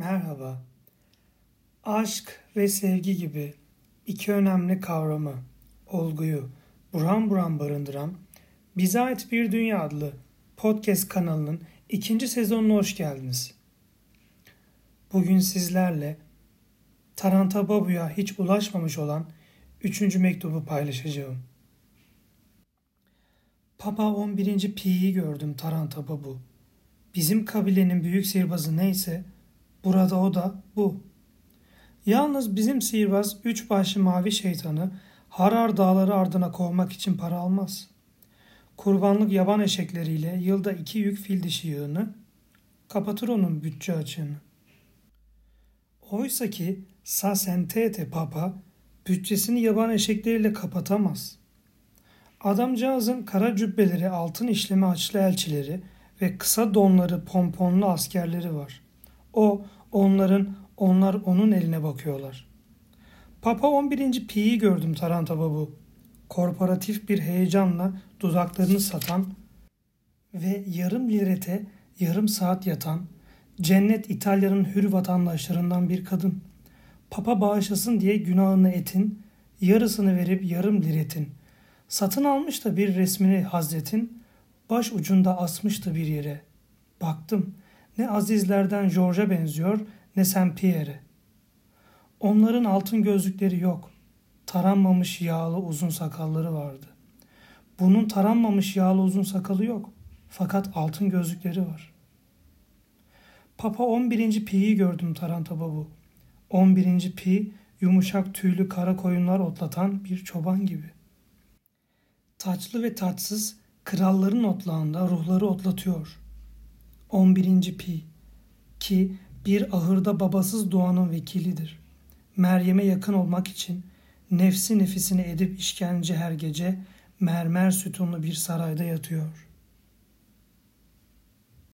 Merhaba. Aşk ve sevgi gibi iki önemli kavramı, olguyu buram buram barındıran Bize Ait Bir Dünya adlı podcast kanalının ikinci sezonuna hoş geldiniz. Bugün sizlerle Taranta Babu'ya hiç ulaşmamış olan üçüncü mektubu paylaşacağım. Papa 11. Pi'yi gördüm Taranta Babu. Bizim kabilenin büyük sihirbazı neyse Burada o da bu. Yalnız bizim sihirbaz üç başlı mavi şeytanı Harar dağları ardına kovmak için para almaz. Kurbanlık yaban eşekleriyle yılda iki yük fil dişi yığını kapatır onun bütçe açığını. Oysa ki Sasentete Papa bütçesini yaban eşekleriyle kapatamaz. Adamcağızın kara cübbeleri altın işleme açlı elçileri ve kısa donları pomponlu askerleri var. O, onların, onlar onun eline bakıyorlar. Papa 11. Pi'yi gördüm Taranta Babu. Korporatif bir heyecanla dudaklarını satan ve yarım lirete yarım saat yatan cennet İtalya'nın hür vatandaşlarından bir kadın. Papa bağışlasın diye günahını etin, yarısını verip yarım liretin. Satın almış da bir resmini Hazretin, baş ucunda asmıştı bir yere. Baktım, ne Azizlerden George'a benziyor ne Saint Pierre'e. Onların altın gözlükleri yok. Taranmamış yağlı uzun sakalları vardı. Bunun taranmamış yağlı uzun sakalı yok. Fakat altın gözlükleri var. Papa 11. Pi'yi gördüm Taranta Babu. 11. Pi yumuşak tüylü kara koyunlar otlatan bir çoban gibi. Taçlı ve taçsız kralların otlağında ruhları otlatıyor. 11. Pi ki bir ahırda babasız doğanın vekilidir. Meryem'e yakın olmak için nefsi nefisini edip işkence her gece mermer sütunlu bir sarayda yatıyor.''